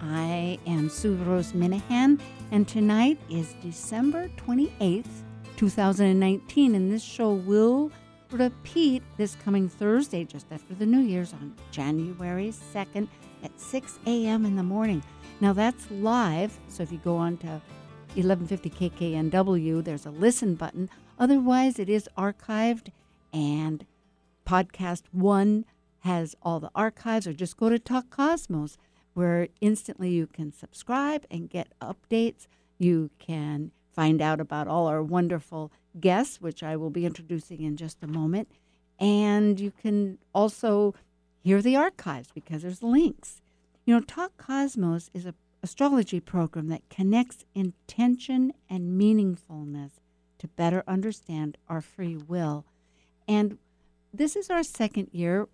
I am Sue Rose Minahan, and tonight is December 28th, 2019, and this show will repeat this coming Thursday, just after the New Year's, on January 2nd at 6 a.m. in the morning. Now, that's live, so if you go on to 1150 KKNW, there's a listen button. Otherwise, it is archived, and podcast one has all the archives, or just go to Talk Cosmos, where instantly you can subscribe and get updates. You can find out about all our wonderful guests, which I will be introducing in just a moment. And you can also hear the archives because there's links. You know, Talk Cosmos is an astrology program that connects intention and meaningfulness to better understand our free will. And this is our second year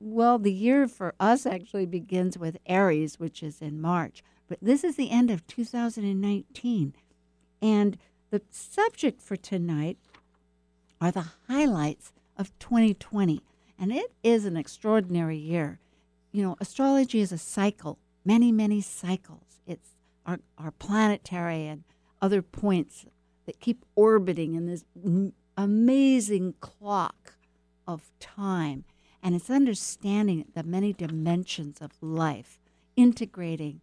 well, the year for us actually begins with Aries, which is in March, but this is the end of 2019. And the subject for tonight are the highlights of 2020. And it is an extraordinary year. You know, astrology is a cycle, many, many cycles. It's our, our planetary and other points that keep orbiting in this amazing clock of time and it's understanding the many dimensions of life, integrating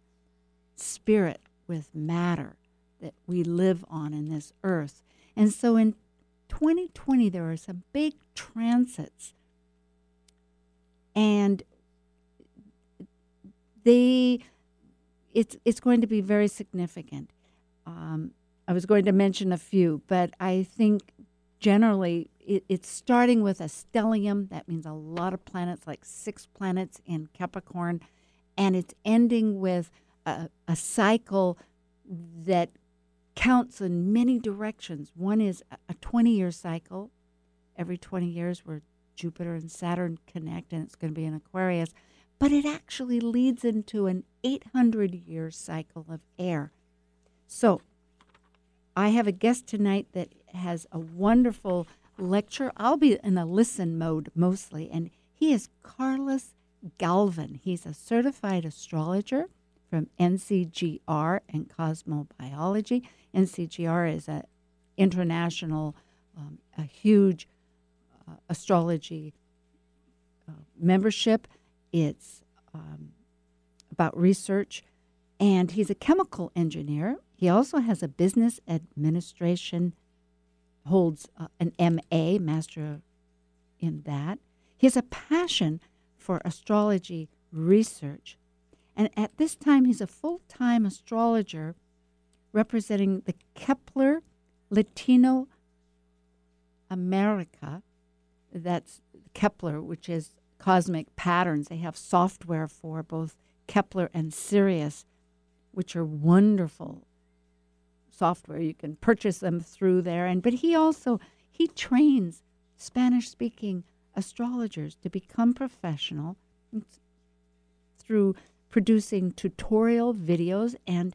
spirit with matter that we live on in this earth. And so in 2020, there are some big transits, and they it's it's going to be very significant. Um, I was going to mention a few, but I think generally it, it's starting with a stellium. That means a lot of planets, like six planets in Capricorn. And it's ending with a, a cycle that counts in many directions. One is a 20 year cycle. Every 20 years, where Jupiter and Saturn connect, and it's going to be in Aquarius. But it actually leads into an 800 year cycle of air. So, I have a guest tonight that has a wonderful lecture. I'll be in a listen mode mostly, and he is Carlos Galvan. He's a certified astrologer from NCGR and Cosmobiology. NCGR is an international, um, a huge uh, astrology uh, membership. It's um, about research, and he's a chemical engineer. He also has a business administration holds uh, an MA, Master in that. He has a passion for astrology research. And at this time, he's a full time astrologer representing the Kepler Latino America. That's Kepler, which is cosmic patterns. They have software for both Kepler and Sirius, which are wonderful software. You can purchase them through there. And but he also he trains Spanish speaking astrologers to become professional through producing tutorial videos and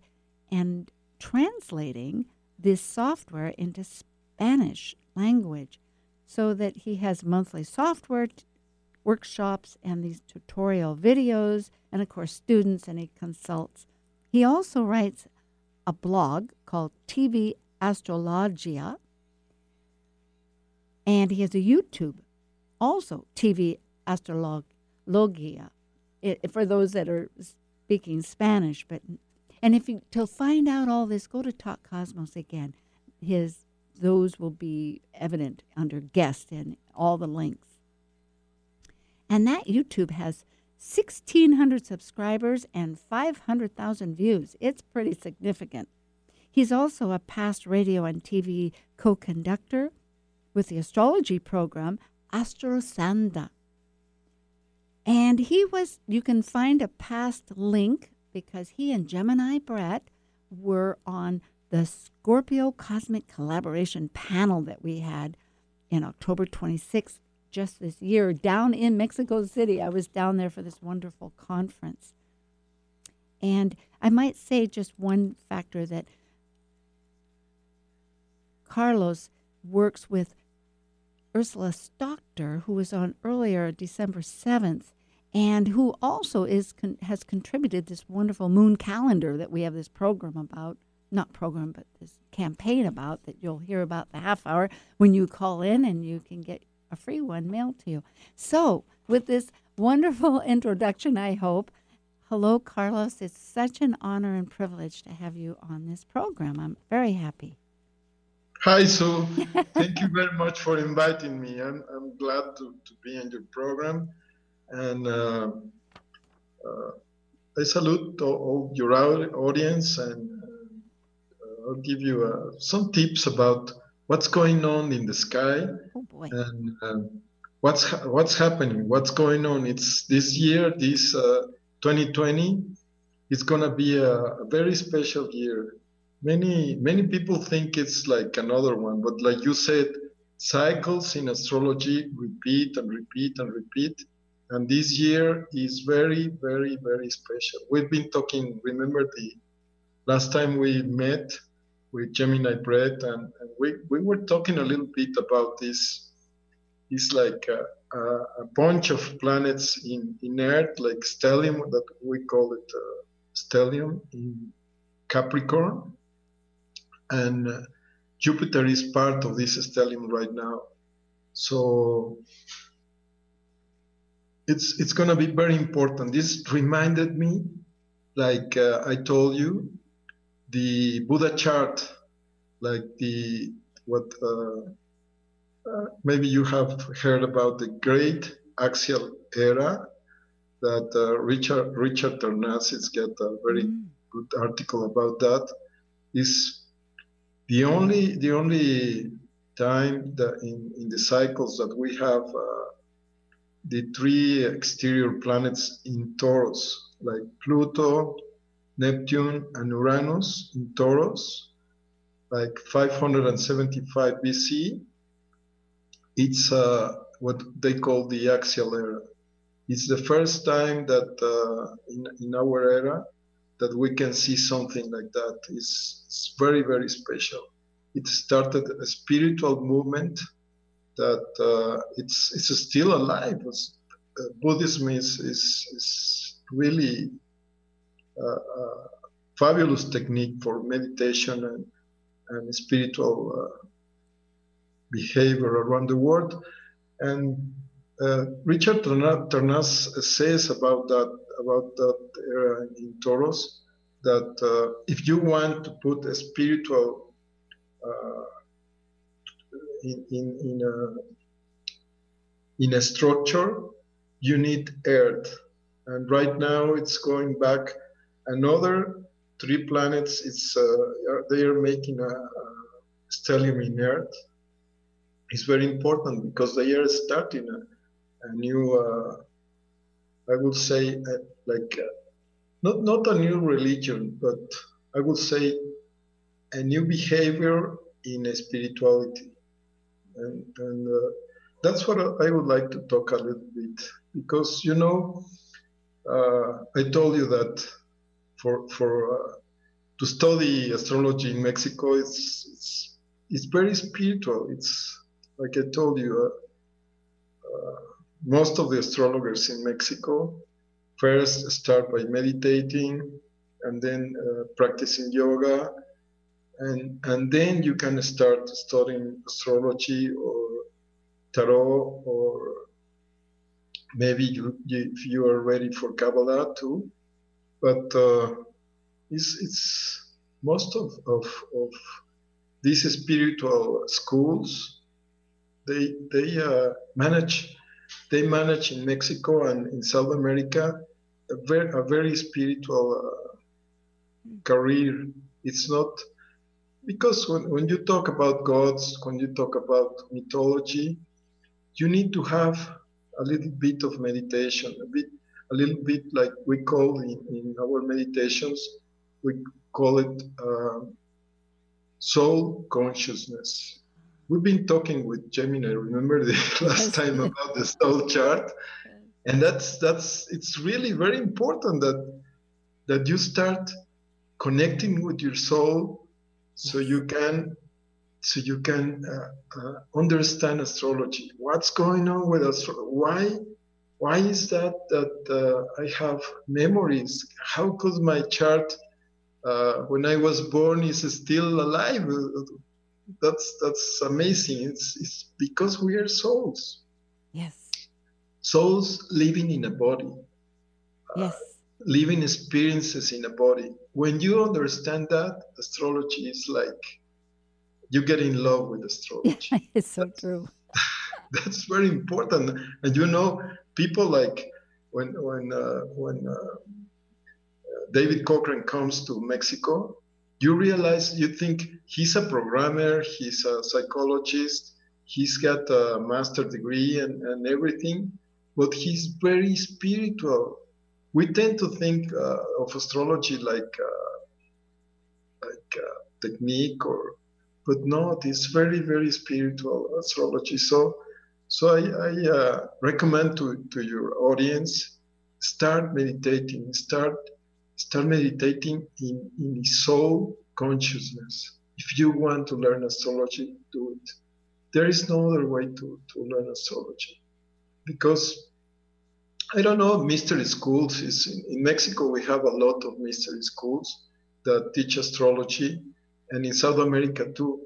and translating this software into Spanish language so that he has monthly software t- workshops and these tutorial videos and of course students and he consults he also writes a blog called TV Astrologia. And he has a YouTube, also TV Astrologia, for those that are speaking Spanish. But and if you to find out all this, go to Talk Cosmos again. His those will be evident under guest and all the links. And that YouTube has 1,600 subscribers and 500,000 views. It's pretty significant. He's also a past radio and TV co conductor with the astrology program Astrosanda. And he was, you can find a past link because he and Gemini Brett were on the Scorpio Cosmic Collaboration panel that we had in October 26th, just this year, down in Mexico City. I was down there for this wonderful conference. And I might say just one factor that Carlos works with Ursula Stockter, who was on earlier December 7th, and who also is con- has contributed this wonderful moon calendar that we have this program about not program but this campaign about that you'll hear about the half hour when you call in and you can get a free one mailed to you so with this wonderful introduction i hope hello carlos it's such an honor and privilege to have you on this program i'm very happy Hi, Sue. Thank you very much for inviting me. I'm, I'm glad to, to be in your program. And uh, uh, I salute all, your audience and uh, I'll give you uh, some tips about what's going on in the sky oh and um, what's ha- what's happening, what's going on. It's this year, this 2020, uh, it's going to be a, a very special year. Many many people think it's like another one but like you said cycles in astrology repeat and repeat and repeat and this year is very very very special. We've been talking remember the last time we met with gemini brett and, and we, we were talking a little bit about this it's like a, a, a, bunch of planets in, in earth like stellium that we call it uh, stellium in capricorn and uh, Jupiter is part of this stellium right now. So it's it's going to be very important. This reminded me, like uh, I told you, the Buddha chart, like the what uh, uh, maybe you have heard about the Great Axial Era that uh, Richard Richard Tornazis got a very mm. good article about that. Is the only the only time that in, in the cycles that we have uh, the three exterior planets in Taurus, like Pluto, Neptune, and Uranus in Taurus, like 575 BC. It's uh, what they call the axial era. It's the first time that uh, in, in our era that we can see something like that is, it's very, very special. It started a spiritual movement that uh, it's, it's still alive. It's, uh, Buddhism is, is, is really fabulous technique for meditation and, and spiritual uh, behavior around the world. And uh, Richard Tarnas says about that about that era in Taurus that uh, if you want to put a spiritual uh, in, in, in, a, in a structure, you need earth. And right now it's going back another three planets. It's uh, they are making a, a stellium in Earth. It's very important because they are starting a, a new uh, I would say, uh, like not not a new religion, but I would say a new behavior in spirituality, and, and uh, that's what I would like to talk a little bit because you know I told you that for for uh, to study astrology in Mexico, it's it's it's very spiritual. It's like I told you uh, most of the astrologers in Mexico first start by meditating and then uh, practicing yoga and and then you can start studying astrology or tarot or maybe you if you are ready for kabbalah too but uh, it's it's most of, of, of these spiritual schools they they uh, manage they manage in Mexico and in South America a very, a very spiritual uh, career. It's not because when, when you talk about gods, when you talk about mythology, you need to have a little bit of meditation, a bit, a little bit like we call in, in our meditations, we call it uh, soul consciousness. We've been talking with Gemini, remember the last time about the soul chart? And that's that's it's really very important that that you start connecting with your soul so you can so you can uh, uh, understand astrology what's going on with astrology why why is that that uh, i have memories how could my chart uh, when i was born is still alive that's that's amazing it's it's because we are souls yes souls living in a body yes living experiences in a body. When you understand that, astrology is like you get in love with astrology. it's so true. That's very important. And you know, people like when when uh, when uh, David Cochrane comes to Mexico, you realize you think he's a programmer, he's a psychologist, he's got a master degree and, and everything, but he's very spiritual. We tend to think uh, of astrology like uh, like technique or but no it's very very spiritual astrology. So so i, I uh, recommend to, to your audience start meditating start start meditating in, in soul consciousness if you want to learn astrology do it there is no other way to, to learn astrology because I don't know, mystery schools. Is in, in, Mexico, we have a lot of mystery schools that teach astrology, and in South America too.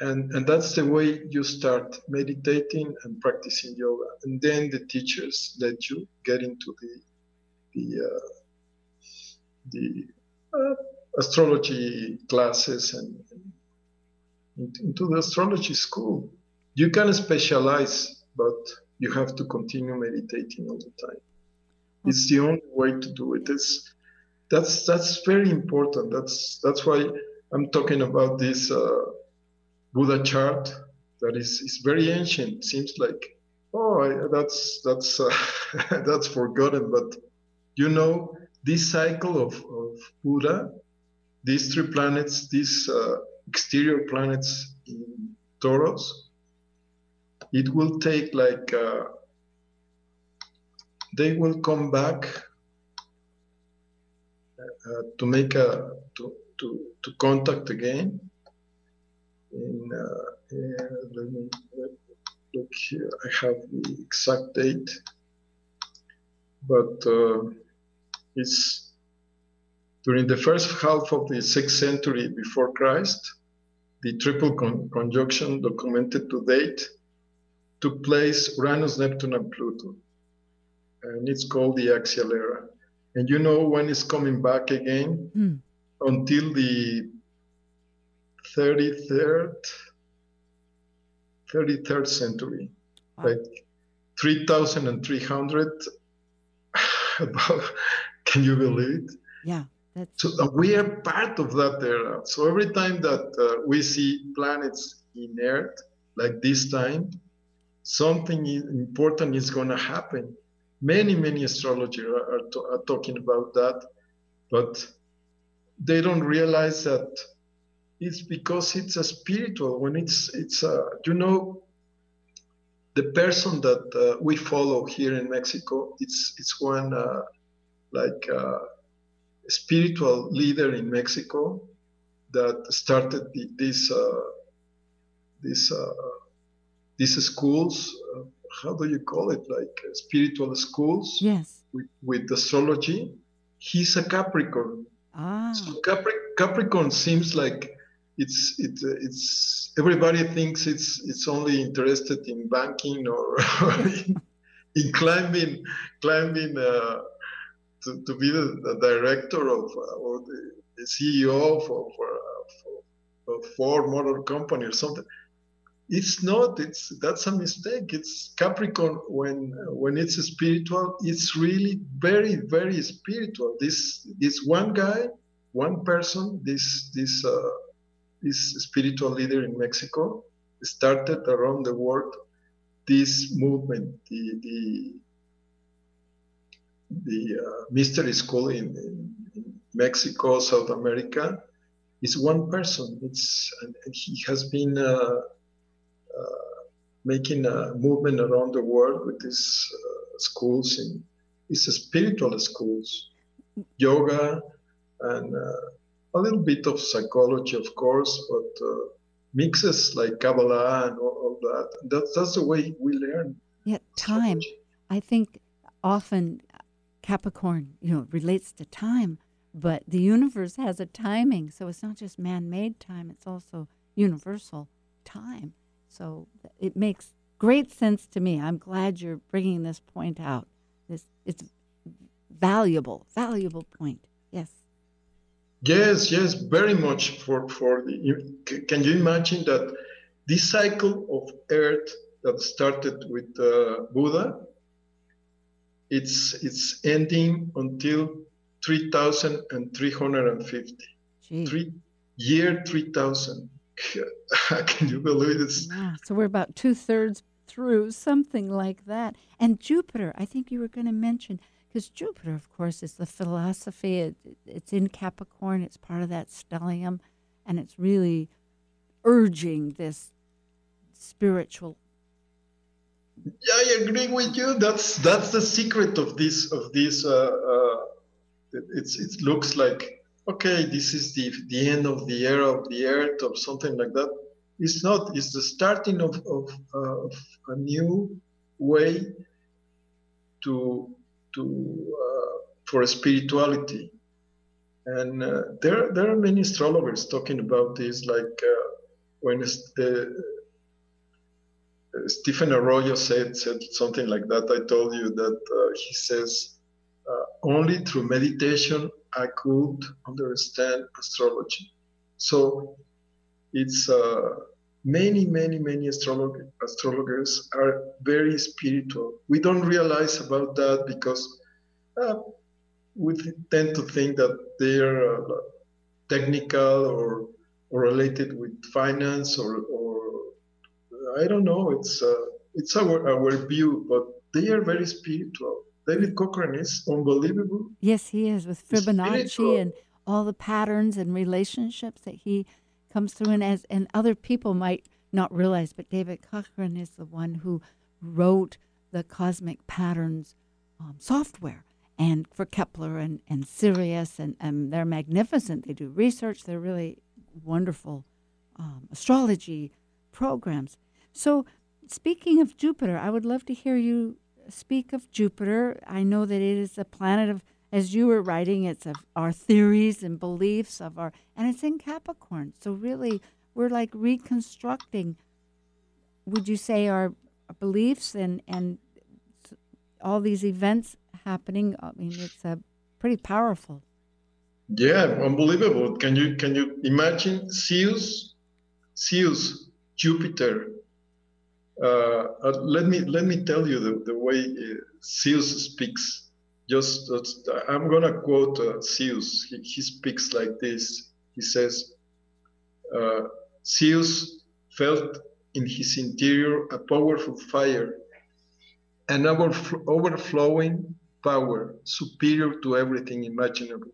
And, and that's the way you start meditating and practicing yoga. And then the teachers let you get into the, the, uh, the uh, astrology classes and, and into the astrology school. You can specialize, but you have to continue meditating all the time. It's the only way to do it. It's, that's that's very important. That's that's why I'm talking about this uh, Buddha chart that is is very ancient. Seems like oh that's that's uh, that's forgotten, but you know this cycle of, of Buddha, these three planets, these uh, exterior planets in Taurus, it will take like uh, they will come back uh, to make a to, to, to contact again in, uh, let me look here I have the exact date but uh, it's during the first half of the sixth century before Christ the triple con conjunction documented to date took place Uranus, Neptune, and Pluto. And it's called the axial era. And you know when it's coming back again? Mm. Until the 33rd, 33rd century. Wow. Like 3,300 about, can you believe it? Yeah. That's... So uh, we are part of that era. So every time that uh, we see planets in Earth, like this time, something important is going to happen. Many, many astrologers are, are, to, are, talking about that, but they don't realize that it's because it's a spiritual. When it's it's a you know the person that uh, we follow here in Mexico, it's it's one uh, like uh, a spiritual leader in Mexico that started the, this uh, this uh, these schools, uh, how do you call it, like spiritual schools? Yes. With, with astrology, he's a Capricorn. Ah. So Capri- Capricorn seems like it's it, uh, it's everybody thinks it's it's only interested in banking or, in, in, climbing climbing uh, to, to be the, the director of uh, or the, CEO of, of, of, of Ford Motor Company or something. It's not it's that's a mistake. It's capricorn when when it's spiritual it's really very very spiritual. This this one guy one person this this uh, this spiritual leader in mexico started around the world this movement the the the uh, mystery school in, in, in, Mexico, South America, is one person. It's and he has been uh, uh, making a movement around the world with his uh, schools in his spiritual schools, yoga, and uh, a little bit of psychology, of course, but uh, mixes like Kabbalah and all, all that. That's that's the way we learn. Yeah, time. I think often Capricorn, you know, relates to time, but the universe has a timing. So it's not just man made time, it's also universal time. So it makes great sense to me. I'm glad you're bringing this point out. This It's valuable, valuable point. Yes. Yes, yes, very much for, for the. Can you imagine that this cycle of Earth that started with uh, Buddha it's it's ending until 3350 three year 3000 can you believe it wow. so we're about two-thirds through something like that and jupiter i think you were going to mention because jupiter of course is the philosophy it, it's in capricorn it's part of that stellium and it's really urging this spiritual yeah, I agree with you. That's that's the secret of this of this. Uh, uh, it's it looks like okay, this is the the end of the era of the earth or something like that. It's not. It's the starting of of, uh, of a new way to to uh, for spirituality. And uh, there there are many astrologers talking about this, like uh, when the Stephen Arroyo said said something like that. I told you that uh, he says uh, only through meditation I could understand astrology. So it's uh, many, many, many astrolog- astrologers are very spiritual. We don't realize about that because uh, we tend to think that they're uh, technical or, or related with finance or, or I don't know. It's uh, it's our our view, but they are very spiritual. David Cochrane is unbelievable. Yes, he is with Fibonacci and all the patterns and relationships that he comes through, and as and other people might not realize, but David Cochrane is the one who wrote the cosmic patterns um, software and for Kepler and, and Sirius, and, and they're magnificent. They do research, they're really wonderful um, astrology programs. So, speaking of Jupiter, I would love to hear you speak of Jupiter. I know that it is a planet of, as you were writing, it's of our theories and beliefs of our, and it's in Capricorn. So, really, we're like reconstructing, would you say, our beliefs and, and all these events happening? I mean, it's a pretty powerful. Yeah, unbelievable. Can you can you imagine Zeus, Zeus, Jupiter, uh, uh, let me let me tell you the, the way uh, Zeus speaks. Just I'm gonna quote uh. He, he, speaks like this. He says, uh, "Zeus felt in his interior a powerful fire, an overflowing power superior to everything imaginable,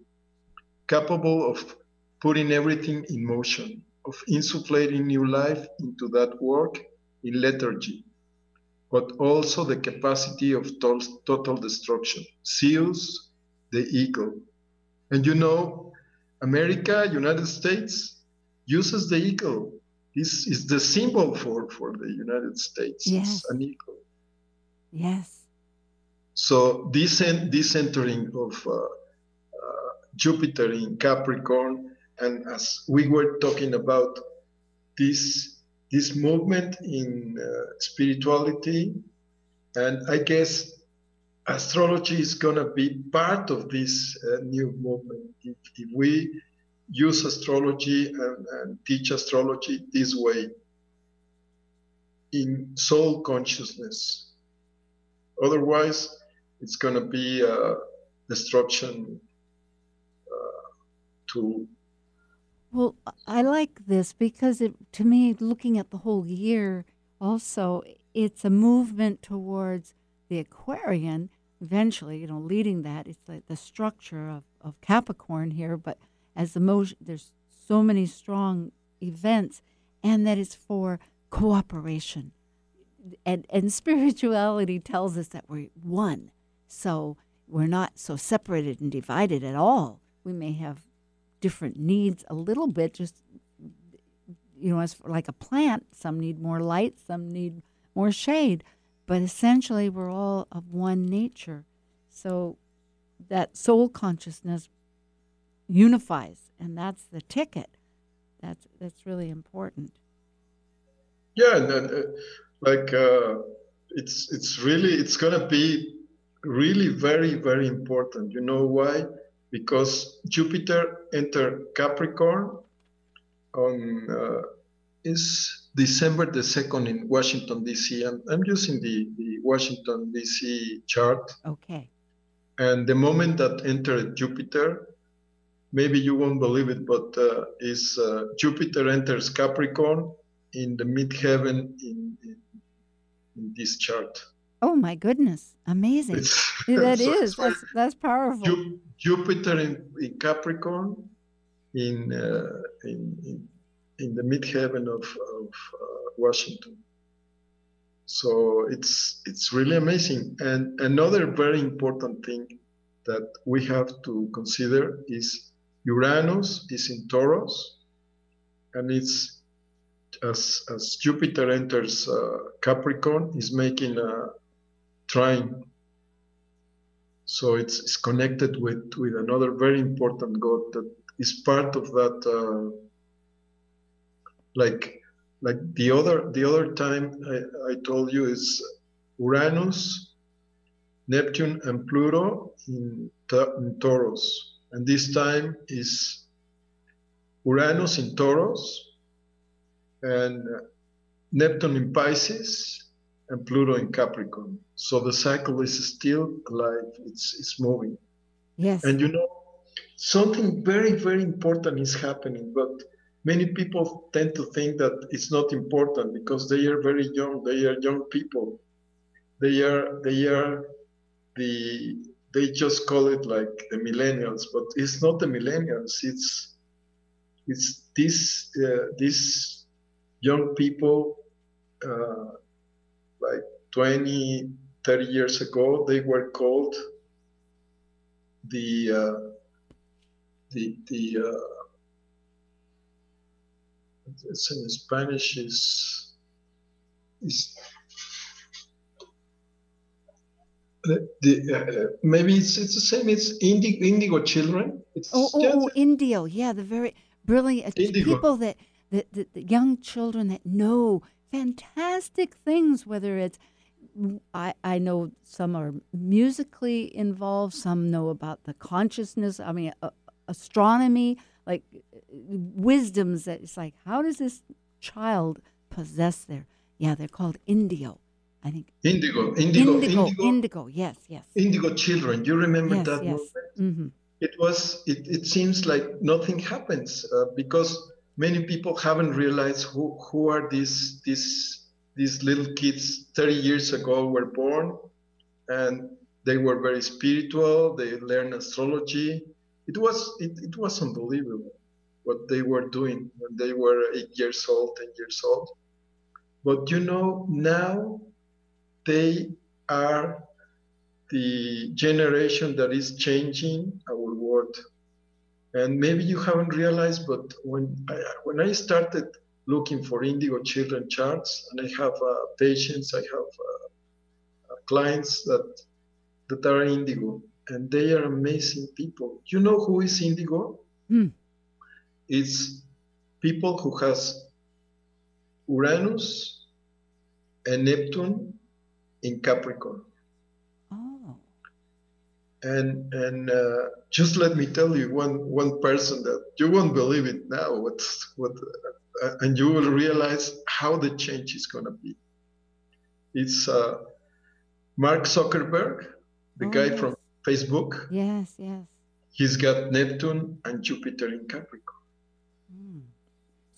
capable of putting everything in motion, of insufflating new life into that work." in lethargy, but also the capacity of total destruction. Zeus, the eagle. And you know, America, United States, uses the eagle. This is the symbol for, for the United States. Yes. It's an eagle. Yes. So this, this entering of uh, uh, Jupiter in Capricorn, and as we were talking about this this movement in uh, spirituality. And I guess astrology is going to be part of this uh, new movement. If, if, we use astrology and, and, teach astrology this way in soul consciousness, otherwise, it's going to be a destruction uh, to well, I like this because it, to me, looking at the whole year, also, it's a movement towards the Aquarian, eventually, you know, leading that. It's like the structure of, of Capricorn here, but as the motion, there's so many strong events, and that it's for cooperation. And, and spirituality tells us that we're one. So we're not so separated and divided at all. We may have different needs a little bit, just, you know, as like a plant, some need more light, some need more shade but essentially we're all of one nature. So that soul consciousness unifies, and that's the ticket. That's that's really important. Yeah, uh, like uh, it's it's really it's gonna be really very very important. You know why? Because Jupiter entered Capricorn on uh, is December the 2nd in Washington, D.C. And I'm using the, the Washington, D.C. chart. Okay. And the moment that entered Jupiter, maybe you won't believe it, but uh, is uh, Jupiter enters Capricorn in the midheaven in, in, in this chart. Oh my goodness! Amazing. It's, that so is. That's that's powerful. Ju- Jupiter in, in Capricorn, in, uh, in, in in the midheaven of, of uh, Washington. So it's it's really amazing. And another very important thing that we have to consider is Uranus is in Taurus, and it's as as Jupiter enters uh, Capricorn, is making a trine. So it's, it's connected with with another very important god that is part of that. Uh, like like the other the other time I, I told you is Uranus, Neptune, and Pluto in, in Taurus, and this time is Uranus in Taurus, and Neptune in Pisces, and Pluto in Capricorn. So the cycle is still alive; it's it's moving. Yes. And you know, something very very important is happening, but many people tend to think that it's not important because they are very young they are young people they are they are the they just call it like the millennials but it's not the millennials it's it's this uh, these young people uh, like 20 30 years ago they were called the uh, the the uh, it's in Spanish is is the, the uh, maybe it's it's the same. It's indigo, indigo children. It's oh, oh, oh, Indio. Yeah, the very brilliant indigo. people that, that, that the young children that know fantastic things. Whether it's I, I know some are musically involved, some know about the consciousness, I mean, uh, astronomy, like wisdoms that it's like, how does this child possess their, yeah, they're called Indio. I think indigo, indigo, indigo, indigo, indigo yes, yes. Indigo children. You remember yes, that yes. movement? Mm-hmm. It was. It, it seems like nothing happens uh, because many people haven't realized who who are these these these little kids. Thirty years ago were born, and they were very spiritual. They learned astrology. It was it, it was unbelievable what they were doing when they were eight years old, ten years old. But you know, now they are the generation that is changing our world. And maybe you haven't realized, but when I, when I started looking for indigo children charts, and I have uh, patients, I have uh, uh, clients that that are indigo, and they are amazing people. You know who is indigo? Mm it's people who has Uranus and Neptune in Capricorn. And and uh, just let me tell you one one person that you won't believe it now. What what, uh, and you will realize how the change is going to be. It's uh, Mark Zuckerberg, the oh, guy yes. from Facebook. Yes, yes. He's got Neptune and Jupiter in Capricorn.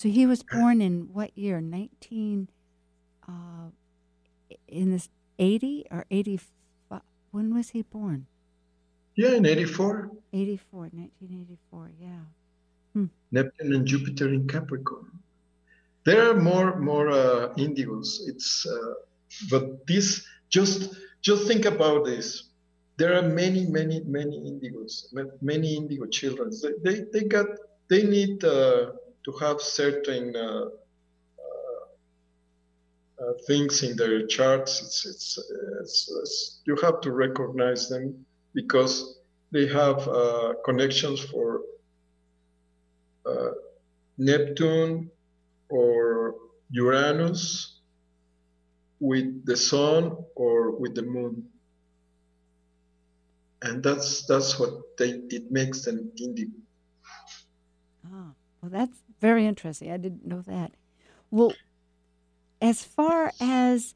So he was born in what year? 19 uh, in this 80 or 85 When was he born? Yeah, in 84. 84, 1984, yeah. Hmm. Neptune and Jupiter in Capricorn. There are more more uh, indigos. It's uh, but this just just think about this. There are many many many indigos, many indigo children. They they, they got they need uh, to have certain uh, uh, things in their charts. It's, it's, it's, it's, you have to recognize them because they have uh, connections for uh, Neptune or Uranus with the sun or with the moon. And that's that's what they it makes them indigo. Ah, well, that's very interesting. I didn't know that. Well, as far as,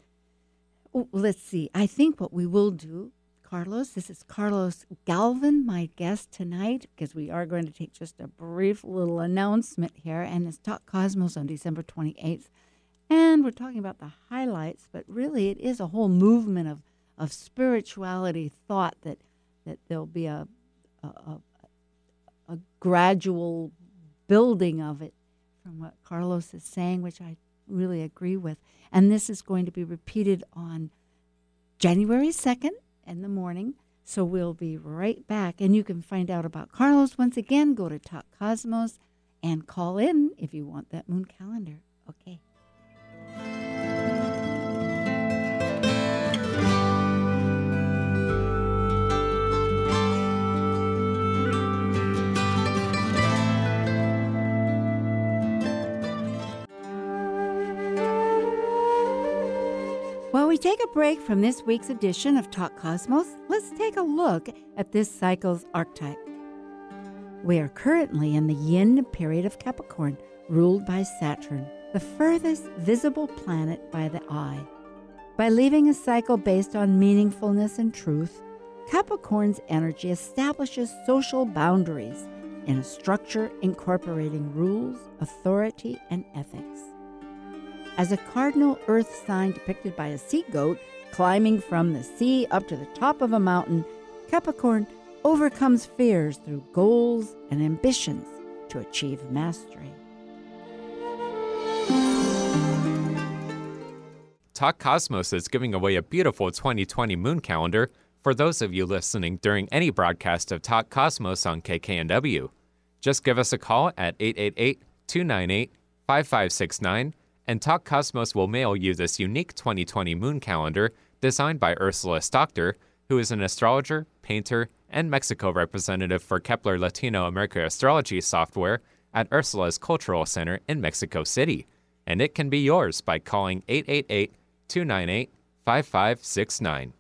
oh, let's see, I think what we will do, Carlos, this is Carlos Galvin, my guest tonight, because we are going to take just a brief little announcement here, and it's Talk Cosmos on December 28th. And we're talking about the highlights, but really it is a whole movement of, of spirituality thought that, that there'll be a, a, a, a gradual building of it from what Carlos is saying, which I really agree with. And this is going to be repeated on January 2nd in the morning. So we'll be right back. And you can find out about Carlos once again. Go to Talk Cosmos and call in if you want that moon calendar. Okay. We take a break from this week's edition of Talk Cosmos, let's take a look at this cycle's archetype. We are currently in the yin period of Capricorn, ruled by Saturn, the furthest visible planet by the eye. By leaving a cycle based on meaningfulness and truth, Capricorn's energy establishes social boundaries in a structure incorporating rules, authority, and ethics as a cardinal earth sign depicted by a sea goat climbing from the sea up to the top of a mountain, Capricorn overcomes fears through goals and ambitions to achieve mastery. Talk Cosmos is giving away a beautiful 2020 moon calendar for those of you listening during any broadcast of Talk Cosmos on KKNW. Just give us a call at 888 298 5569 and Talk Cosmos will mail you this unique 2020 moon calendar designed by Ursula Stockter, who is an astrologer, painter, and Mexico representative for Kepler Latino America Astrology software at Ursula's Cultural Center in Mexico City. And it can be yours by calling 888 298 5569.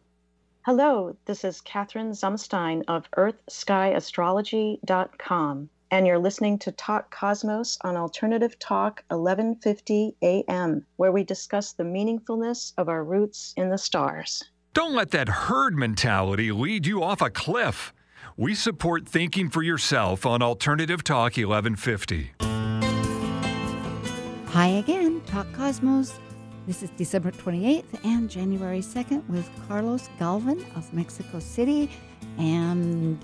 Hello, this is Catherine Zumstein of EarthSkyAstrology.com and you're listening to Talk Cosmos on Alternative Talk 1150 AM, where we discuss the meaningfulness of our roots in the stars. Don't let that herd mentality lead you off a cliff. We support thinking for yourself on Alternative Talk 1150. Hi again, Talk Cosmos. This is December 28th and January 2nd with Carlos Galvin of Mexico City and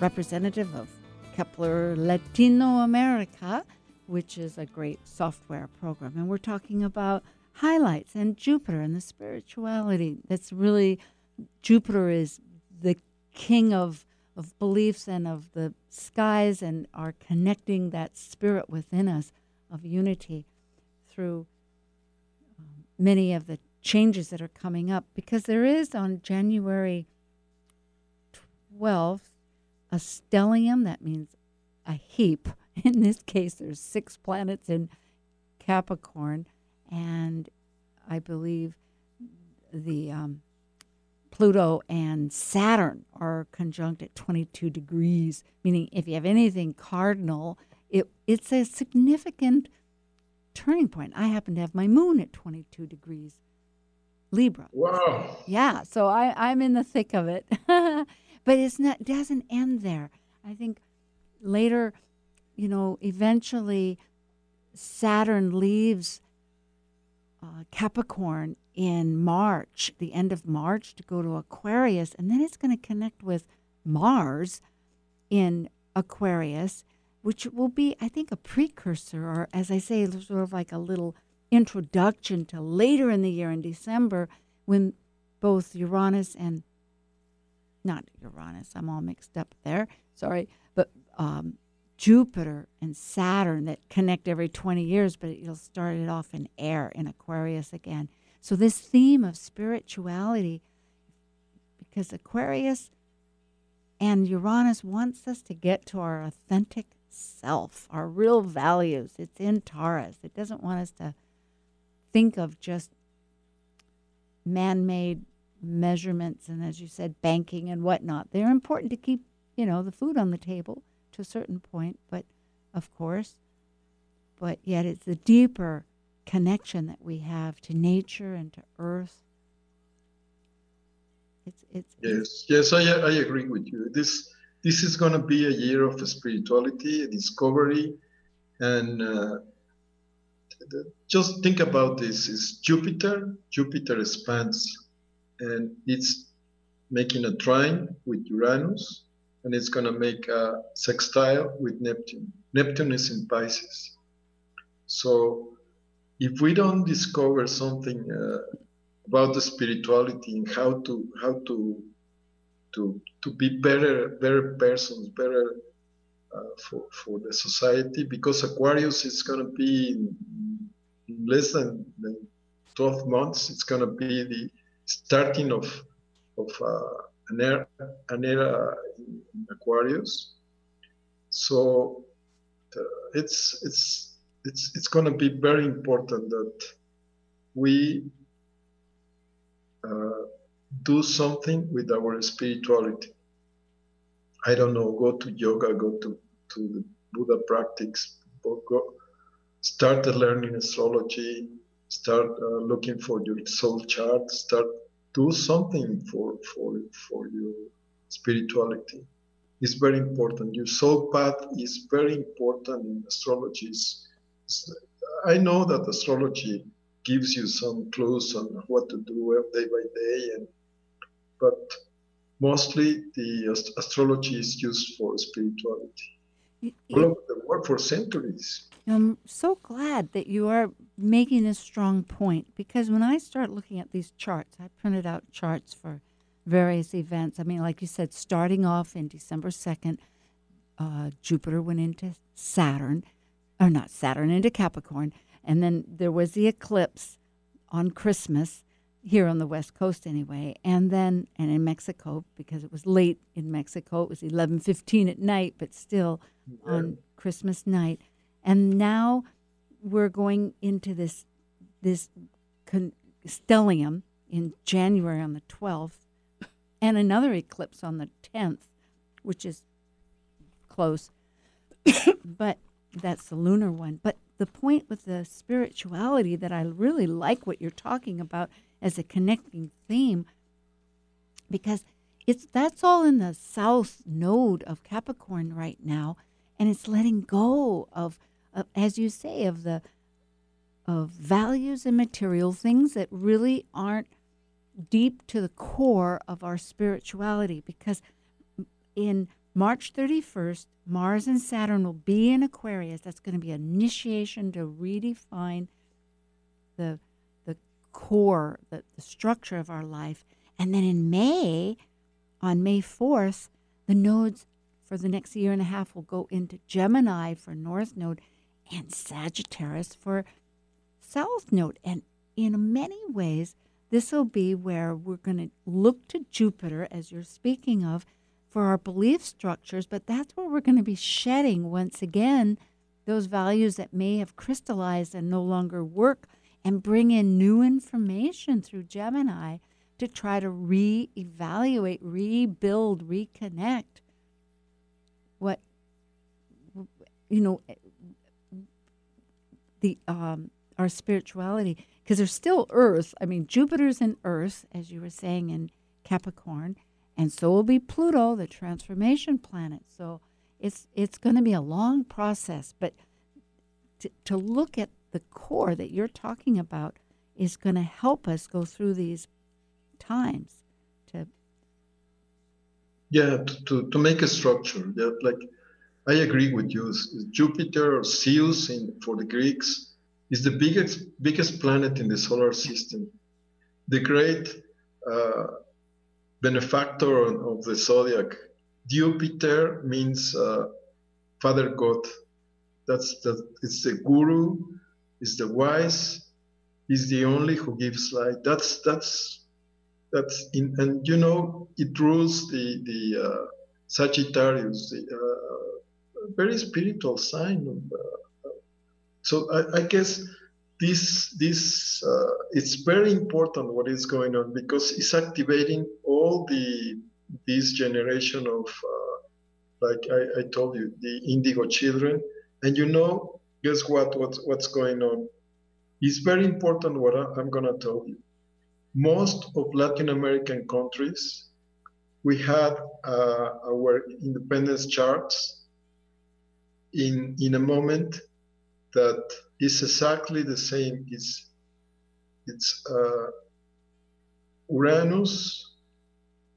representative of Kepler Latino America, which is a great software program. And we're talking about highlights and Jupiter and the spirituality. That's really, Jupiter is the king of, of beliefs and of the skies and are connecting that spirit within us of unity through um, many of the changes that are coming up because there is on January 12th a stellium, that means a heap. In this case, there's six planets in Capricorn, and I believe the um, Pluto and Saturn are conjunct at 22 degrees, meaning if you have anything cardinal, it, it's a significant turning point. I happen to have my moon at 22 degrees Libra. Wow. Yeah, so I, I'm in the thick of it. But it's not doesn't end there. I think later, you know, eventually Saturn leaves uh, Capricorn in March, the end of March, to go to Aquarius, and then it's going to connect with Mars in Aquarius, which will be, I think, a precursor, or as I say, sort of like a little introduction to later in the year in December when both Uranus and not Uranus, I'm all mixed up there, sorry, but um, Jupiter and Saturn that connect every 20 years, but you'll start it off in air in Aquarius again. So, this theme of spirituality, because Aquarius and Uranus wants us to get to our authentic self, our real values. It's in Taurus. It doesn't want us to think of just man made measurements and, as you said, banking and whatnot. They're important to keep, you know, the food on the table to a certain point, but of course, but yet it's the deeper connection that we have to nature and to earth. It's, it's, yes, yes, I, I agree with you. This this is going to be a year of spirituality, discovery, and uh, just think about this: is Jupiter? Jupiter expands, and it's making a trine with Uranus, and it's going to make a sextile with Neptune. Neptune is in Pisces. So if we don't discover something uh, about the spirituality and how to how to to to be better better persons, better uh, for for the society, because Aquarius is going to be in, less than, than 12 months. It's going to be the starting of of uh, an era, an era in Aquarius. So uh, it's it's it's it's going to be very important that we uh, do something with our spirituality. I don't know, go to yoga, go to, to the Buddha practice, go, start learning astrology, start uh, looking for your soul chart, start do something for for for your spirituality. It's very important. Your soul path is very important in astrology. I know that astrology gives you some clues on what to do day by day, and but mostly the astrology is used for spirituality. All over the world for centuries. I'm so glad that you are making a strong point because when I start looking at these charts, I printed out charts for various events. I mean, like you said, starting off in December 2nd, uh, Jupiter went into Saturn, or not Saturn, into Capricorn. And then there was the eclipse on Christmas here on the West Coast anyway. And then, and in Mexico, because it was late in Mexico, it was 11.15 at night, but still on Christmas night. And now we're going into this, this con- stellium in January on the 12th and another eclipse on the 10th, which is close. but that's the lunar one. But the point with the spirituality that I really like what you're talking about as a connecting theme because it's that's all in the south node of Capricorn right now and it's letting go of, of as you say of the of values and material things that really aren't deep to the core of our spirituality because in March 31st, Mars and Saturn will be in Aquarius. That's going to be initiation to redefine the the core, the, the structure of our life. And then in May, on May 4th, the nodes for the next year and a half will go into Gemini for North Node and Sagittarius for South Node. And in many ways, this will be where we're going to look to Jupiter, as you're speaking of, for our belief structures, but that's where we're going to be shedding once again those values that may have crystallized and no longer work and bring in new information through Gemini to try to re-evaluate, rebuild, reconnect what you know the um, our spirituality because there's still Earth. I mean, Jupiter's in Earth, as you were saying in Capricorn, and so will be Pluto, the transformation planet. So it's it's going to be a long process, but to, to look at the core that you're talking about is going to help us go through these times. To yeah, to, to, to make a structure. Yeah, like I agree with you. Jupiter or Zeus in, for the Greeks is the biggest biggest planet in the solar system. The great uh, benefactor of the zodiac. Jupiter means uh, Father God. That's the it's the guru, is the wise, is the only who gives light. That's that's that's in, and you know it rules the the uh, Sagittarius, the uh, very spiritual sign. Of, uh, so I, I, guess this this uh, it's very important what is going on because it's activating all the this generation of uh, like I, I told you the indigo children and you know guess what what's what's going on it's very important what i'm going to tell you most of latin american countries we had uh, our independence charts in in a moment that is exactly the same it's it's uh, uranus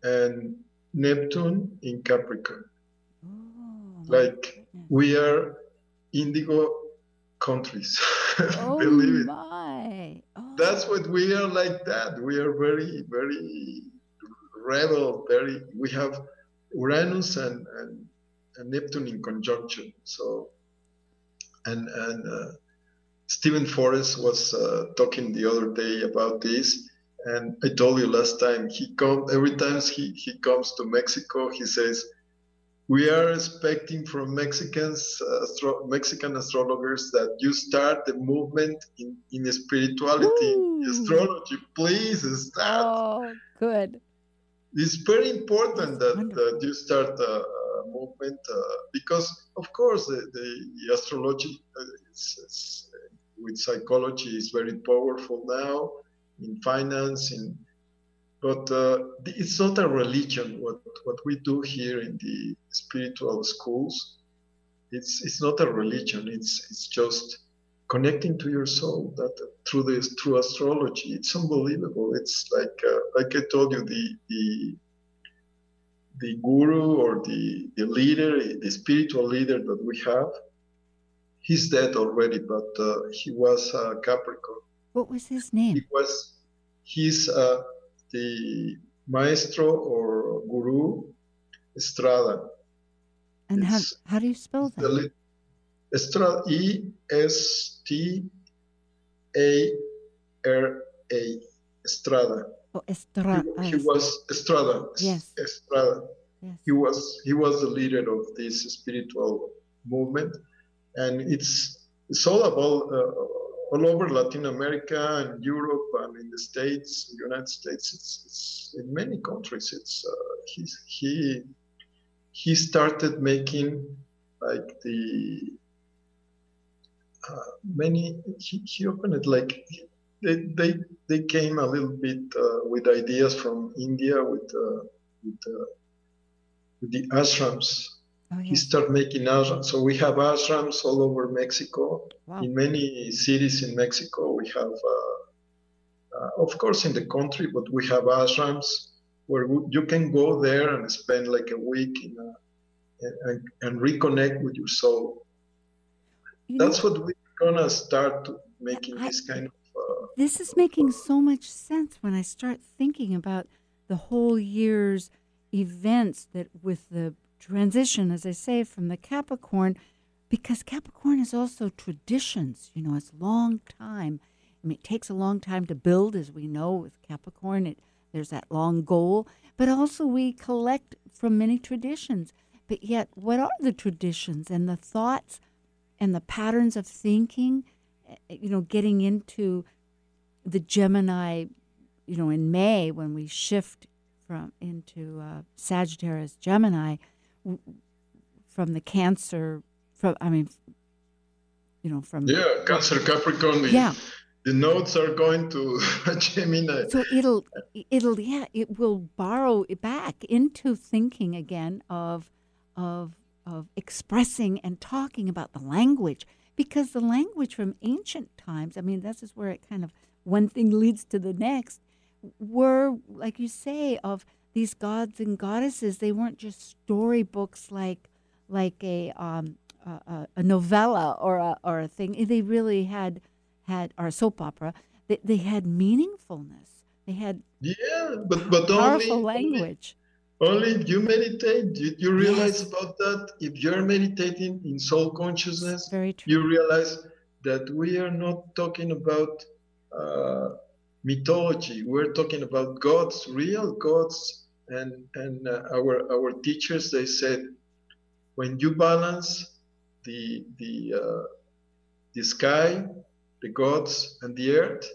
and neptune in capricorn oh, like we are indigo countries. Oh Believe it. My. Oh. That's what we are like that. We are very, very rebel, very we have Uranus and, and, and Neptune in conjunction. So and and uh, Steven Forrest was uh, talking the other day about this. And I told you last time he come every time he, he comes to Mexico, he says, we are expecting from Mexicans, uh, astro- Mexican astrologers that you start the movement in, in spirituality, Ooh. astrology. Please start. Oh, good. It's very important that, that you start a, a movement uh, because, of course, the, the, astrology uh, it's, it's, with psychology is very powerful now in finance, in but uh, it's not a religion. What what we do here in the spiritual schools, it's it's not a religion. It's it's just connecting to your soul that through this through astrology. It's unbelievable. It's like uh, like I told you, the the the guru or the the leader, the spiritual leader that we have, he's dead already, but uh, he was a Capricorn. What was his name? He was he's. Uh, the maestro or guru Estrada. And how, how do you spell that? Estrada, E S T A R A, Estrada. Oh, Estrada. He, he was Estrada. Yes. Estrada. Yes. He was he was the leader of this spiritual movement, and it's it's all about uh, all over Latin America and Europe and in the States, United States. It's, it's in many countries. It's uh, he he he started making like the uh, many. He, he opened it like they they they came a little bit uh, with ideas from India with uh, with, uh, with the ashrams Oh, yeah. He started making ashrams. So we have ashrams all over Mexico. Wow. In many cities in Mexico, we have, uh, uh, of course, in the country, but we have ashrams where you can go there and spend like a week a, and, and, reconnect with your soul. You That's know, what we're gonna start making I, this kind of. This is making so much sense when I start thinking about the whole year's events that with the transition, as I say, from the Capricorn, because Capricorn is also traditions. You know, it's long time. I mean, it takes a long time to build, as we know with Capricorn. It there's that long goal, but also we collect from many traditions. But yet, what are the traditions and the thoughts and the patterns of thinking? Eh, you know, getting into the Gemini, you know, in May when we shift from into uh, Sagittarius Gemini from the Cancer, from I mean, you know, from yeah, Cancer Capricorn. The, yeah. The nodes are going to Gemini. So it'll, it'll, yeah, it will borrow it back into thinking again of, of, of expressing and talking about the language because the language from ancient times, I mean, this is where it kind of one thing leads to the next, were, like you say, of these gods and goddesses. They weren't just storybooks like like a um, a, a, novella or a or a thing. They really had had or a soap opera. They, they had meaningfulness. They had yeah, but but powerful only, language. Only if you meditate, you, you realize Yes. about that. If you're meditating in soul consciousness, Very true. you realize that we are not talking about uh, mythology. We're talking about gods, real gods, and and uh, our our teachers they said, when you balance the the uh, the sky, the gods, and the earth,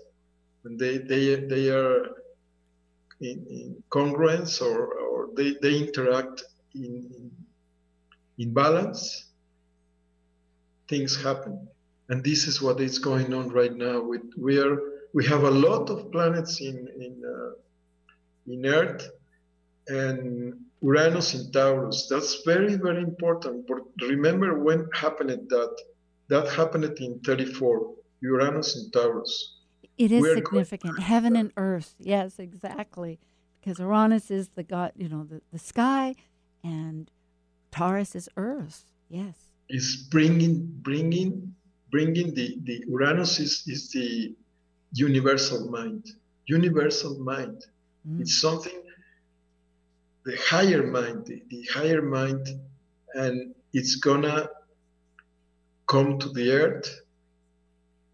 when they they they are in, in congruence or, or they, they interact in, in in balance, things happen. And this is what is going on right now. With we are we have a lot of planets in in uh, in Earth and Uranus in Taurus. That's very very important. But remember when happened that? That happened in 34. Uranus in Taurus. It is We're going- significant. Heaven and earth. Yes, exactly. Because Uranus is the god, you know, the, the sky, and Taurus is earth. Yes. is bringing bringing bringing the the Uranus is is the universal mind. Universal mind. Mm. it's something the higher mind the, the higher mind and it's gonna come to the earth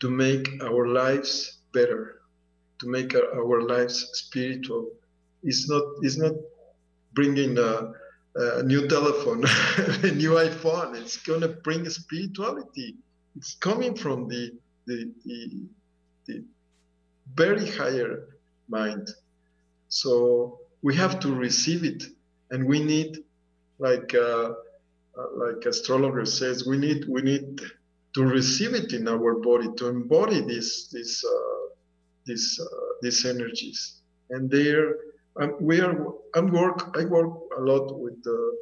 to make our lives better to make our, our lives spiritual. It's not it's not bringing a, a new telephone a new iphone. It's gonna bring spirituality it's coming from the the, the, the very higher mind. So we have to receive it. And we need like uh, uh, like astrologer says we need we need to receive it in our body to embody this this uh, this uh, these energies. And there um, we are i'm work i work a lot with the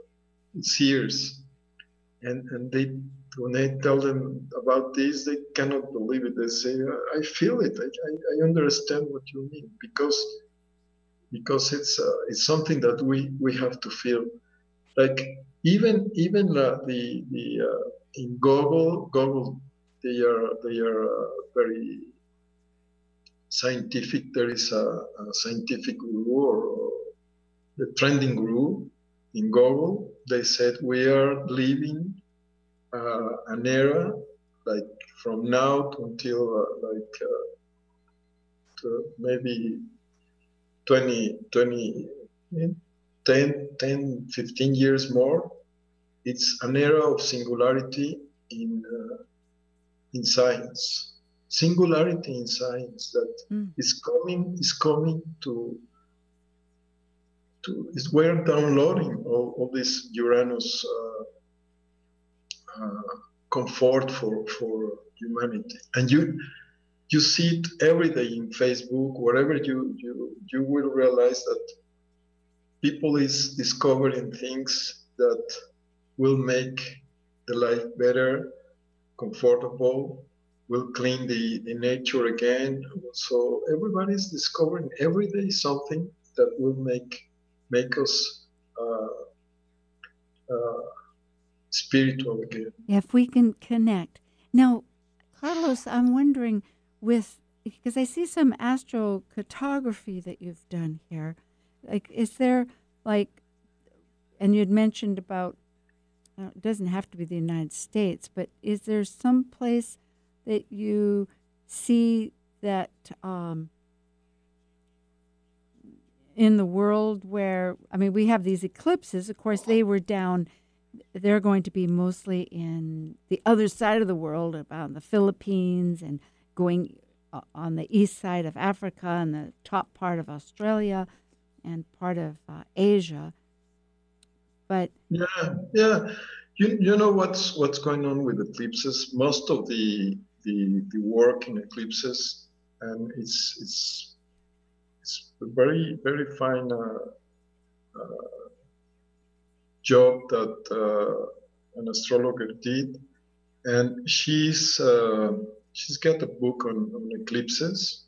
seers. And and they when I tell them about this, they cannot believe it. They say, "I feel it. I, I, I understand what you mean because because it's uh, it's something that we we have to feel. Like even even uh, the the uh, in Google Google they are they are uh, very scientific. There is a, a scientific guru or the trending guru in Google. They said we are living an era like from now to until uh, like uh, to maybe 20, 20 10, 10, 15 years more. It's an era of singularity in uh, in science. Singularity in science that Mm. is coming is coming to to is we're downloading all, all this Uranus uh, uh, comfort for for humanity, and you you see it every day in Facebook, wherever you you you will realize that people is discovering things that will make the life better, comfortable, will clean the, the nature again. So everybody's discovering every day something that will make make us uh, uh, spiritual again. If we can connect. Now, Carlos, I'm wondering with because I see some astrocartography that you've done here. Like, is there like, and you'd mentioned about uh, it doesn't have to be the United States, but is there some place that you see that um, in the world where I mean we have these eclipses? Of course, they were down they're going to be mostly in the other side of the world, about the Philippines and going uh, on the east side of Africa and the top part of Australia and part of uh, Asia. But Yeah, yeah. You, you know what's what's going on with eclipses? Most of the the, the work in eclipses, and it's it's it's a very very fine uh, uh, job that uh, an astrologer did, and she's uh, she's got a book on, on eclipses,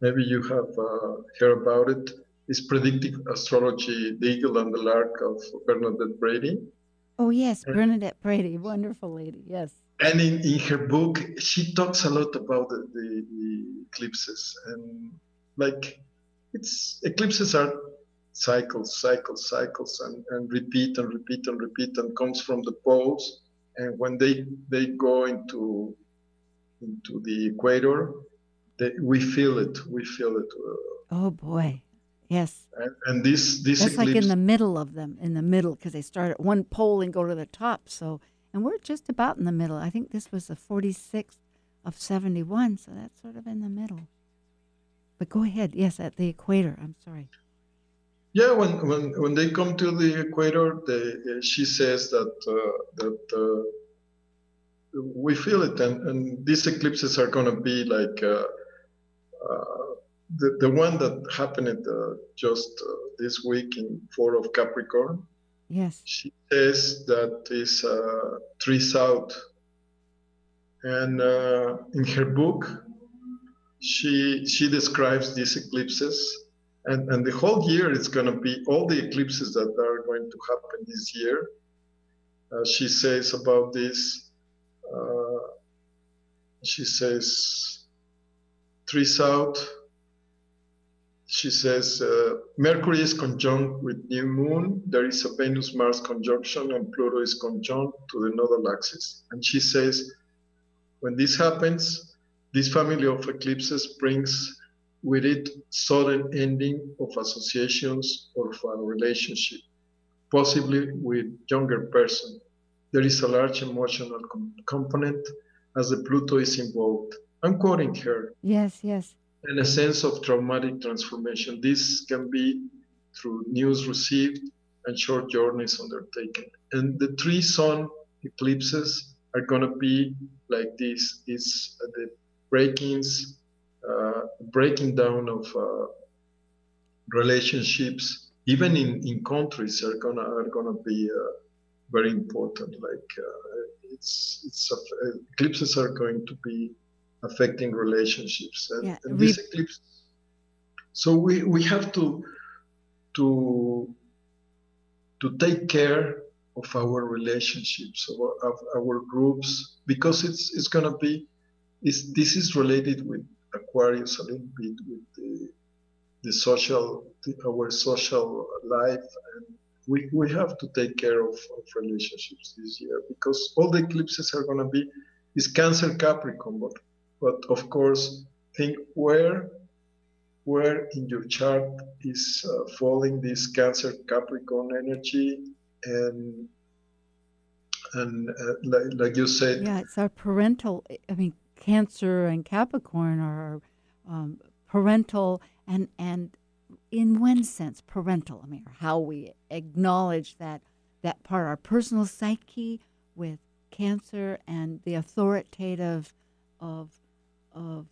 maybe you have uh, heard about it. it, is Predictive Astrology, The Eagle and the Lark of Bernadette Brady. Oh, yes, Bernadette Brady, wonderful lady, yes. And in, in her book, she talks a lot about the, the, the eclipses. And like, it's eclipses are cycles, cycles, cycles, and, and repeat and repeat and repeat, and comes from the poles. And when they they go into into the equator, they, we feel it. We feel it. Uh, oh boy, yes. And, and this this That's eclipse, like in the middle of them, in the middle, because they start at one pole and go to the top. So, and we're just about in the middle. I think this was the 46th of 71, so that's sort of in the middle. But go ahead. Yes, at the equator. I'm sorry. Yeah, when when when they come to the equator, they, she says that uh, that uh, we feel it, and, and these eclipses are going to be like uh, uh, the the one that happened uh, just uh, this week in four of Capricorn. Yes. She says that is three south, and in her book, she she describes these eclipses and, and the whole year is going to be all the eclipses that are going to happen this year. Uh, she says about this, uh, she says, three south. She says, uh, Mercury is conjunct with new moon. There is a Venus Mars conjunction, and Pluto is conjunct to the nodal axis. And she says, when this happens, this family of eclipses brings with it sudden ending of associations or of a relationship, possibly with younger person. There is a large emotional com- component as the Pluto is involved. I'm quoting her. Yes, yes. And a sense of traumatic transformation. This can be through news received and short journeys undertaken. And the three sun eclipses are going to be like this: is uh, the breakings, breaking down of uh, relationships, even in, in countries, are gonna are gonna be uh, very important. Like it's it's eclipses are going to be affecting relationships, and, yeah. and this eclipse. So we we have to to to take care of our relationships, of our, of our groups, because it's it's gonna be. It's, this is related with Aquarius a little bit with the, the social, the, our social life, and we, we have to take care of, of relationships this year because all the eclipses are going to be is Cancer Capricorn, but but of course think where where in your chart is uh, falling this Cancer Capricorn energy and and uh, like, like you said. Yeah it's our parental i mean Cancer and Capricorn are um, parental and and in one sense parental. I mean, how we acknowledge that that part, our personal psyche with Cancer and the authoritative of of.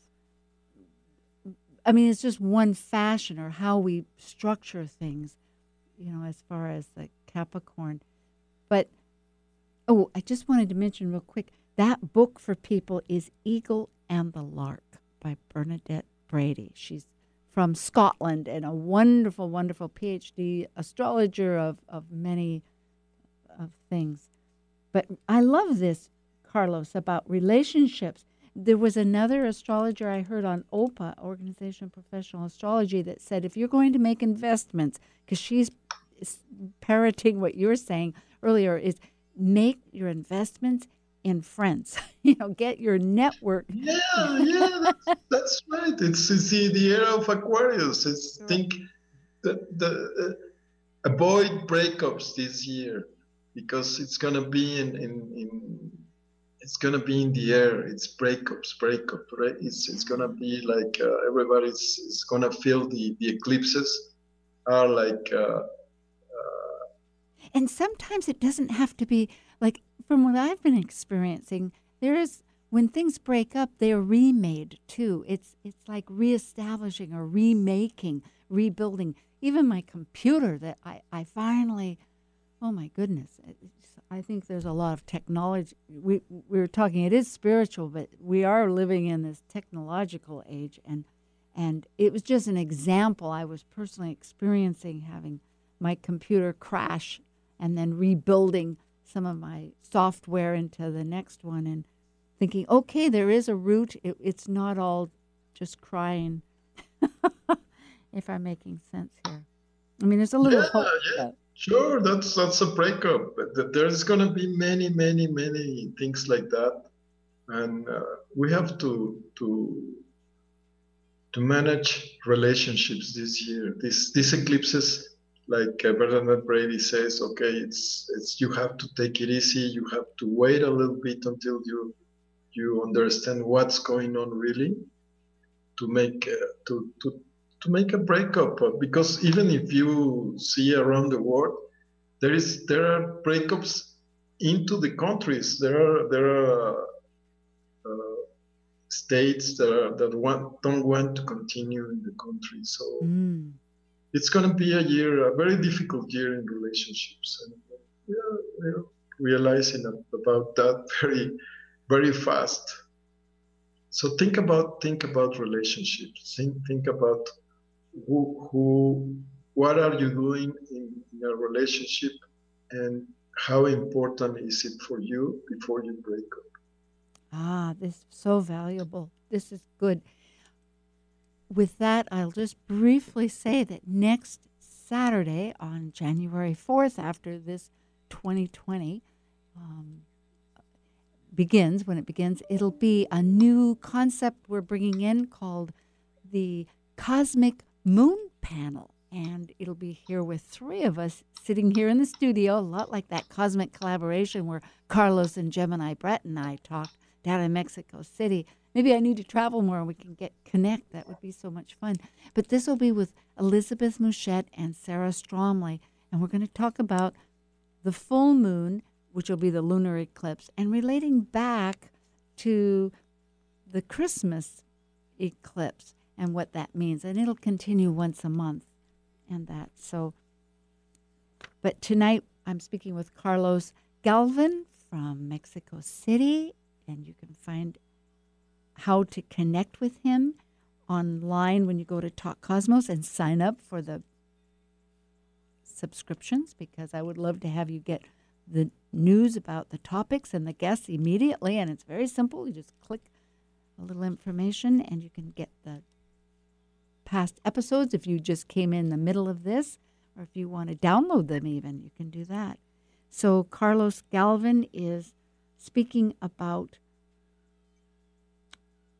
I mean, it's just one fashion or how we structure things, you know, as far as the Capricorn. But oh, I just wanted to mention real quick that book for people is Eagle and the Lark by Bernadette Brady. She's from Scotland and a wonderful, wonderful PhD astrologer of, of many of things. But I love this, Carlos, about relationships. There was another astrologer I heard on OPA, Organization of Professional Astrology, that said if you're going to make investments, because she's parroting what you're saying earlier, is make your investments in friends. you know, get your network. Yeah, yeah, that's, that's right. It's, it's the, the era of Aquarius. It's right. think that the uh, avoid breakups this year because it's gonna be in, in, in it's gonna be in the air. It's breakups, breakup, right? It's it's gonna be like uh, everybody's is gonna feel the the eclipses are like. Uh, uh and sometimes it doesn't have to be like from what I've been experiencing, there is when things break up, they are remade too. It's it's like reestablishing or remaking, rebuilding. Even my computer that I, I finally, oh my goodness, I think there's a lot of technology. We we were talking. It is spiritual, but we are living in this technological age, and And it was just an example I was personally experiencing having my computer crash and then rebuilding some of my software into the next one and thinking, okay, there is a root. It, it's not all just crying. if I'm making sense here. I mean, there's a little yeah, hope. Yeah. Sure, that's that's a breakup. But there's going to be many, many, many things like that, and uh, we have to to to manage relationships this year. This these eclipses, like uh, Bernadette Brady says, okay, it's it's you have to take it easy. You have to wait a little bit until you you understand what's going on really to make uh, to to to make a breakup because even if you see around the world there is there are breakups into the countries there are there are uh, states that are, that want, don't want to continue in the country so mm. It's going to be a year a very difficult year in relationships and realizing about that very very fast. So think about think about relationships. Think think about who, who what are you doing in, in a relationship and how important is it for you before you break up? Ah this is so valuable. This is good with that i'll just briefly say that next saturday on january 4th after this 2020 um, begins when it begins it'll be a new concept we're bringing in called the cosmic moon panel. And it'll be here with three of us sitting here in the studio, a lot like that cosmic collaboration where Carlos and Gemini Brett and I talked down in Mexico City. Maybe I need to travel more and we can get connect. That would be so much fun. But this will be with Elizabeth Mouchette and Sarah Stromley. And we're going to talk about the full moon, which will be the lunar eclipse, and relating back to the Christmas eclipse and what that means. And it'll continue once a month and that. So, but tonight I'm speaking with Carlos Galvan from Mexico City, and you can find how to connect with him online when you go to Talk Cosmos and sign up for the subscriptions because I would love to have you get the news about the topics and the guests immediately. And it's very simple. You just click a little information and you can get the past episodes if you just came in the middle of this, or if you want to download them, even, you can do that. So, Carlos Galvan is speaking about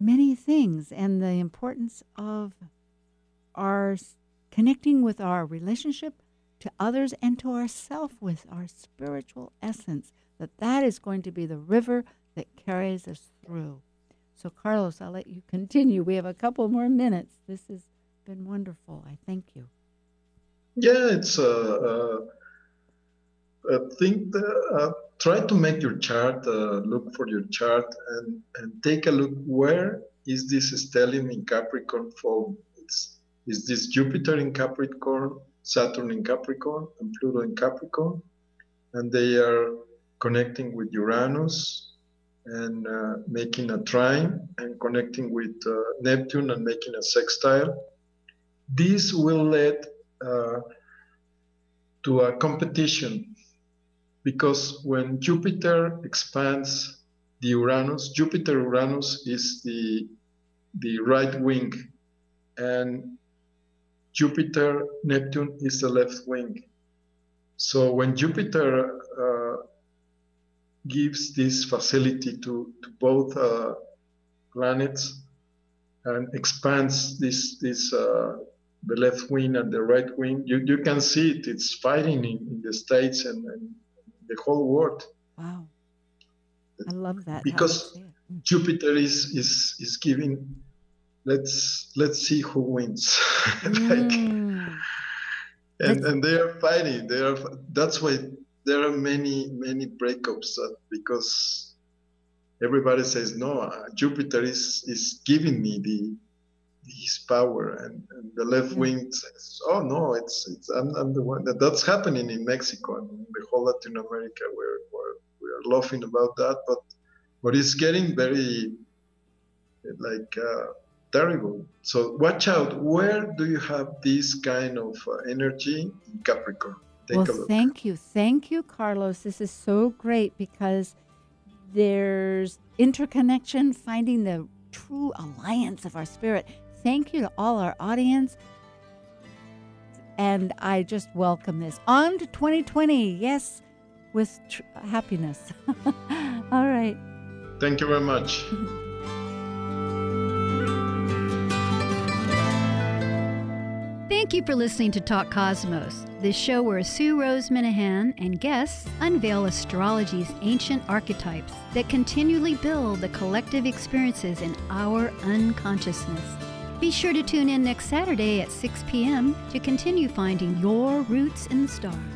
many things and the importance of our connecting with our relationship to others and to ourself with our spiritual essence that that is going to be the river that carries us through so carlos i'll let you continue we have a couple more minutes this has been wonderful. I thank you. Yeah, it's uh, uh, I think uh, try to make your chart, uh, look for your chart, and and take a look where is this stellium in Capricorn form. It's is this Jupiter in Capricorn, Saturn in Capricorn, and Pluto in Capricorn, and they are connecting with Uranus and uh, making a trine and connecting with uh, Neptune and making a sextile this will lead uh, to a competition because when Jupiter expands the Uranus, Jupiter Uranus is the the right wing, and Jupiter Neptune is the left wing. So when Jupiter uh, gives this facility to, to both uh, planets and expands this this uh, the left wing and the right wing. You, you can see it. It's fighting in, in the States and, and, the whole world. Wow. I love that. Because mm. Jupiter is, is, is giving, let's, let's see who wins. Mm. and, and they are fighting. They are, that's why there are many, many breakups uh, because everybody says, no, uh, Jupiter is, is giving me the, his power and, and the left wing says oh no it's it's I'm, I'm the one that that's happening in mexico and the whole latin america where, where we are laughing about that but but it's getting very like uh, terrible. So watch out. Where do you have this kind of uh, energy in Capricorn? Take well, thank you. Thank you, Carlos. This is so great because there's interconnection, finding the true alliance of our spirit. Thank you to all our audience. And I just welcome this. On to 2020. Yes, with tr- happiness. all right. Thank you very much. Thank you for listening to Talk Cosmos, the show where Sue Rose Minahan and guests unveil astrology's ancient archetypes that continually build the collective experiences in our unconsciousness. Be sure to tune in next Saturday at 6 p.m. to continue finding your roots in the stars.